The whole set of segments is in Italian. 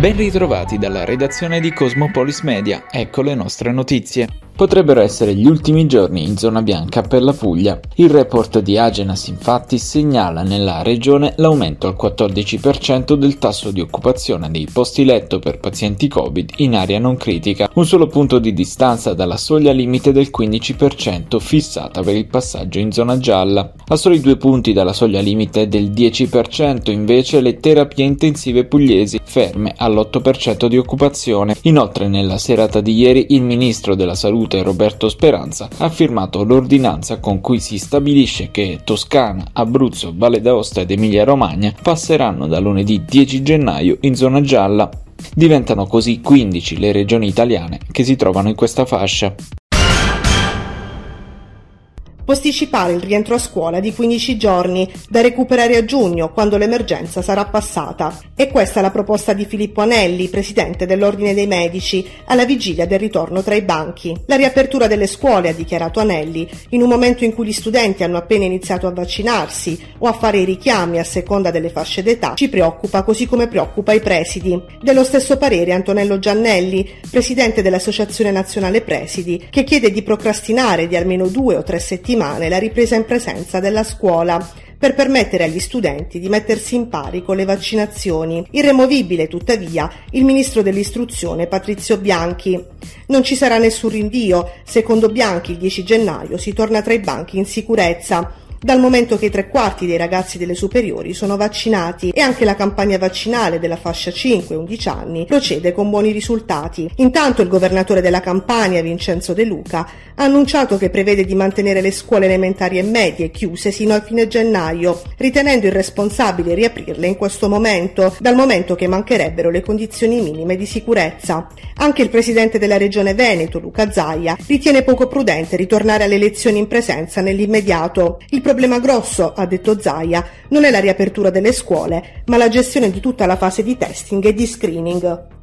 Ben ritrovati dalla redazione di Cosmopolis Media, ecco le nostre notizie. Potrebbero essere gli ultimi giorni in zona bianca per la Puglia. Il report di Agenas infatti segnala nella regione l'aumento al 14% del tasso di occupazione dei posti letto per pazienti Covid in area non critica, un solo punto di distanza dalla soglia limite del 15% fissata per il passaggio in zona gialla. A soli due punti dalla soglia limite del 10% invece le terapie intensive pugliesi, ferme all'8% di occupazione. Inoltre nella serata di ieri il ministro della salute Roberto Speranza ha firmato l'ordinanza con cui si stabilisce che Toscana, Abruzzo, Valle d'Aosta ed Emilia Romagna passeranno da lunedì 10 gennaio in zona gialla. Diventano così 15 le regioni italiane che si trovano in questa fascia posticipare il rientro a scuola di 15 giorni da recuperare a giugno quando l'emergenza sarà passata. E questa è la proposta di Filippo Anelli, presidente dell'Ordine dei Medici, alla vigilia del ritorno tra i banchi. La riapertura delle scuole, ha dichiarato Anelli, in un momento in cui gli studenti hanno appena iniziato a vaccinarsi o a fare i richiami a seconda delle fasce d'età, ci preoccupa così come preoccupa i presidi. Dello stesso parere Antonello Giannelli, presidente dell'Associazione Nazionale Presidi, che chiede di procrastinare di almeno due o tre settimane settimane la ripresa in presenza della scuola per permettere agli studenti di mettersi in pari con le vaccinazioni. Irremovibile, tuttavia, il ministro dell'istruzione Patrizio Bianchi. Non ci sarà nessun rinvio. Secondo Bianchi, il 10 gennaio si torna tra i banchi in sicurezza dal momento che i tre quarti dei ragazzi delle superiori sono vaccinati e anche la campagna vaccinale della fascia 5-11 anni procede con buoni risultati. Intanto il governatore della Campania, Vincenzo De Luca, ha annunciato che prevede di mantenere le scuole elementari e medie chiuse sino al fine gennaio, ritenendo irresponsabile riaprirle in questo momento, dal momento che mancherebbero le condizioni minime di sicurezza. Anche il presidente della regione Veneto, Luca Zaia, ritiene poco prudente ritornare alle elezioni in presenza nell'immediato. Il problema grosso, ha detto Zaia, non è la riapertura delle scuole, ma la gestione di tutta la fase di testing e di screening.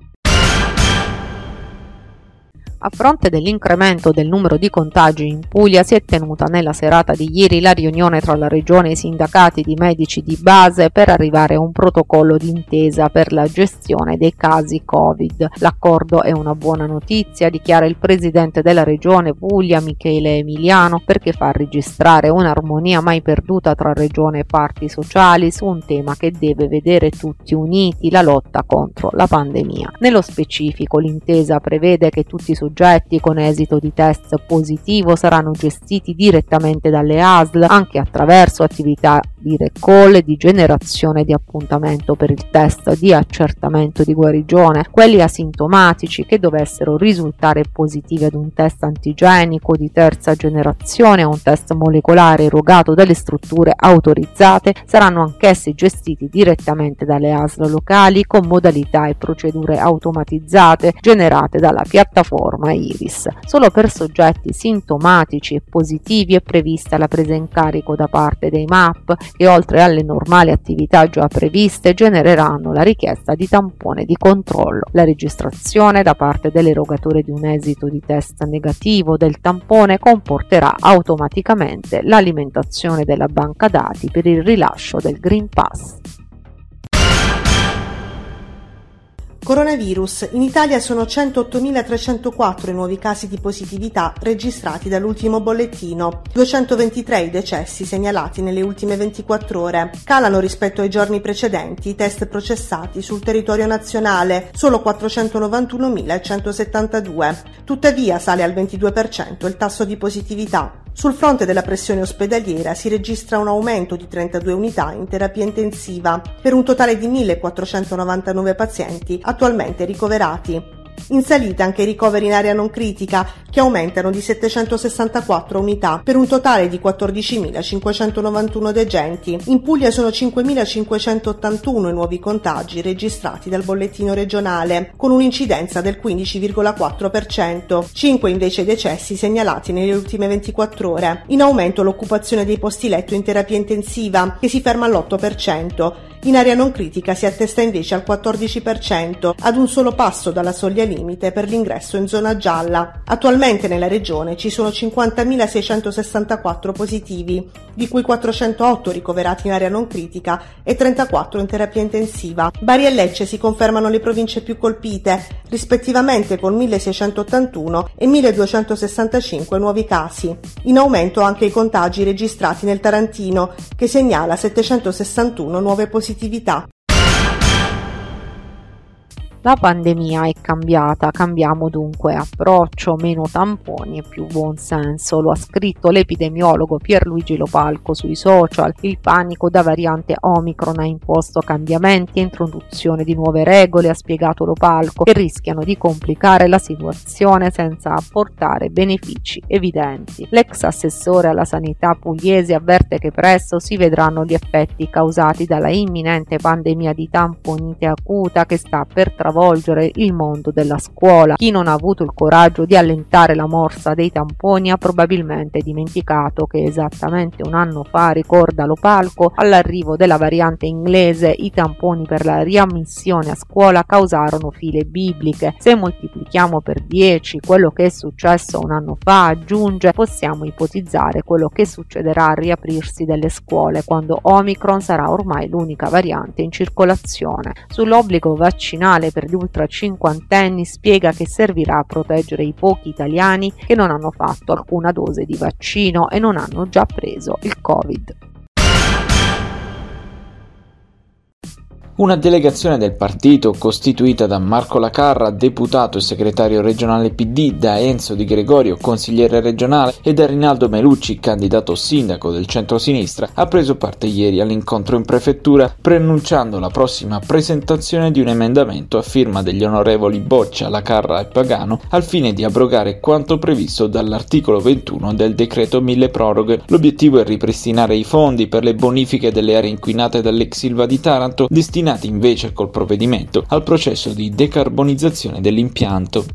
A fronte dell'incremento del numero di contagi in Puglia si è tenuta nella serata di ieri la riunione tra la Regione e i sindacati di medici di base per arrivare a un protocollo d'intesa per la gestione dei casi Covid. L'accordo è una buona notizia, dichiara il presidente della Regione Puglia Michele Emiliano, perché fa registrare un'armonia mai perduta tra Regione e parti sociali su un tema che deve vedere tutti uniti, la lotta contro la pandemia. Nello specifico l'intesa prevede che tutti i soggetti con esito di test positivo saranno gestiti direttamente dalle ASL anche attraverso attività di recall e di generazione di appuntamento per il test di accertamento di guarigione. Quelli asintomatici che dovessero risultare positivi ad un test antigenico di terza generazione o un test molecolare erogato dalle strutture autorizzate saranno anch'essi gestiti direttamente dalle ASL locali con modalità e procedure automatizzate generate dalla piattaforma Iris. Solo per soggetti sintomatici e positivi è prevista la presa in carico da parte dei MAP che oltre alle normali attività già previste genereranno la richiesta di tampone di controllo. La registrazione da parte dell'erogatore di un esito di test negativo del tampone comporterà automaticamente l'alimentazione della banca dati per il rilascio del Green Pass. Coronavirus. In Italia sono 108.304 i nuovi casi di positività registrati dall'ultimo bollettino, 223 i decessi segnalati nelle ultime 24 ore. Calano rispetto ai giorni precedenti i test processati sul territorio nazionale, solo 491.172. Tuttavia sale al 22% il tasso di positività. Sul fronte della pressione ospedaliera si registra un aumento di 32 unità in terapia intensiva, per un totale di 1.499 pazienti attualmente ricoverati. In salita anche i ricoveri in area non critica, che aumentano di 764 unità, per un totale di 14.591 degenti. In Puglia sono 5.581 i nuovi contagi registrati dal bollettino regionale, con un'incidenza del 15,4%, 5 invece i decessi segnalati nelle ultime 24 ore. In aumento l'occupazione dei posti letto in terapia intensiva, che si ferma all'8%. In area non critica si attesta invece al 14%, ad un solo passo dalla soglia limite per l'ingresso in zona gialla. Attualmente nella regione ci sono 50.664 positivi, di cui 408 ricoverati in area non critica e 34 in terapia intensiva. Bari e Lecce si confermano le province più colpite, rispettivamente con 1.681 e 1.265 nuovi casi. In aumento anche i contagi registrati nel Tarantino, che segnala 761 nuove positività. La pandemia è cambiata, cambiamo dunque approccio, meno tamponi e più buonsenso. Lo ha scritto l'epidemiologo Pierluigi Lopalco sui social. Il panico da variante Omicron ha imposto cambiamenti e introduzione di nuove regole, ha spiegato Lopalco, che rischiano di complicare la situazione senza apportare benefici evidenti. L'ex assessore alla sanità pugliese avverte che presto si vedranno gli effetti causati dalla imminente pandemia di tamponite acuta che sta per travolgere travolgere il mondo della scuola. Chi non ha avuto il coraggio di allentare la morsa dei tamponi ha probabilmente dimenticato che esattamente un anno fa, ricorda Lopalco, all'arrivo della variante inglese i tamponi per la riammissione a scuola causarono file bibliche. Se moltiplichiamo per 10 quello che è successo un anno fa, aggiunge, possiamo ipotizzare quello che succederà al riaprirsi delle scuole quando Omicron sarà ormai l'unica variante in circolazione. Sull'obbligo vaccinale per gli ultra cinquantenni spiega che servirà a proteggere i pochi italiani che non hanno fatto alcuna dose di vaccino e non hanno già preso il Covid. Una delegazione del partito costituita da Marco Lacarra, deputato e segretario regionale PD, da Enzo Di Gregorio, consigliere regionale, e da Rinaldo Melucci, candidato sindaco del centro-sinistra, ha preso parte ieri all'incontro in prefettura, preannunciando la prossima presentazione di un emendamento a firma degli onorevoli Boccia, Lacarra e Pagano, al fine di abrogare quanto previsto dall'articolo 21 del decreto mille proroghe. L'obiettivo è ripristinare i fondi per le bonifiche delle aree inquinate dall'ex Silva di Taranto, destinati destinati invece col provvedimento al processo di decarbonizzazione dell'impianto.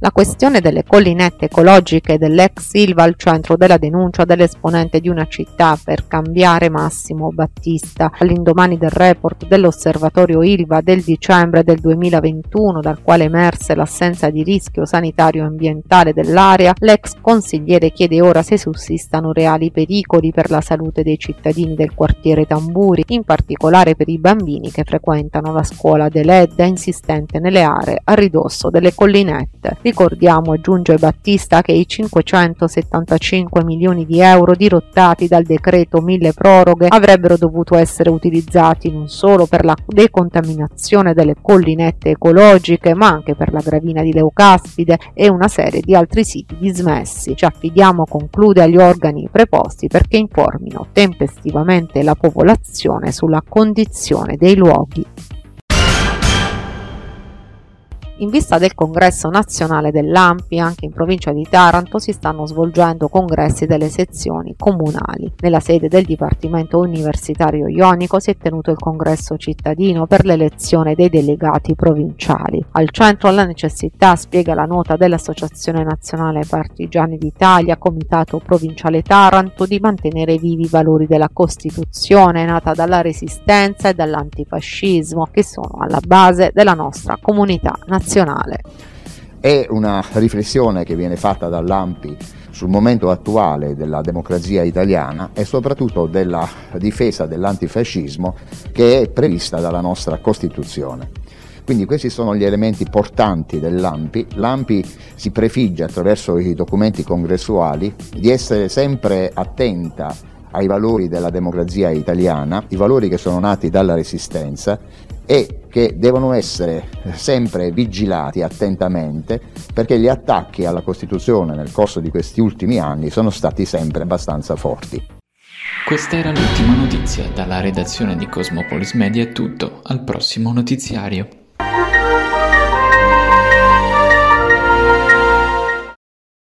La questione delle collinette ecologiche dell'ex Silva al centro della denuncia dell'esponente di una città per cambiare Massimo Battista. All'indomani del report dell'osservatorio Ilva del dicembre del 2021, dal quale emerse l'assenza di rischio sanitario e ambientale dell'area, l'ex consigliere chiede ora se sussistano reali pericoli per la salute dei cittadini del quartiere Tamburi, in particolare per i bambini che frequentano la scuola dell'Edda insistente nelle aree a ridosso delle collinette. Ricordiamo, aggiunge Battista, che i 575 milioni di euro dirottati dal decreto mille proroghe avrebbero dovuto essere utilizzati non solo per la decontaminazione delle collinette ecologiche, ma anche per la gravina di Leucaspide e una serie di altri siti dismessi. Ci affidiamo, conclude, agli organi preposti perché informino tempestivamente la popolazione sulla condizione dei luoghi in vista del congresso nazionale dell'AMPI, anche in provincia di Taranto si stanno svolgendo congressi delle sezioni comunali. Nella sede del Dipartimento Universitario Ionico si è tenuto il congresso cittadino per l'elezione dei delegati provinciali. Al centro la necessità, spiega la nota dell'Associazione Nazionale Partigiani d'Italia, Comitato Provinciale Taranto, di mantenere vivi i valori della Costituzione nata dalla resistenza e dall'antifascismo che sono alla base della nostra comunità nazionale nazionale. È una riflessione che viene fatta dall'AMPI sul momento attuale della democrazia italiana e soprattutto della difesa dell'antifascismo che è prevista dalla nostra Costituzione. Quindi questi sono gli elementi portanti dell'AMPI. L'AMPI si prefigge attraverso i documenti congressuali di essere sempre attenta ai valori della democrazia italiana, i valori che sono nati dalla resistenza e che devono essere sempre vigilati attentamente perché gli attacchi alla Costituzione nel corso di questi ultimi anni sono stati sempre abbastanza forti. Questa era l'ultima notizia, dalla redazione di Cosmopolis Media è tutto, al prossimo notiziario.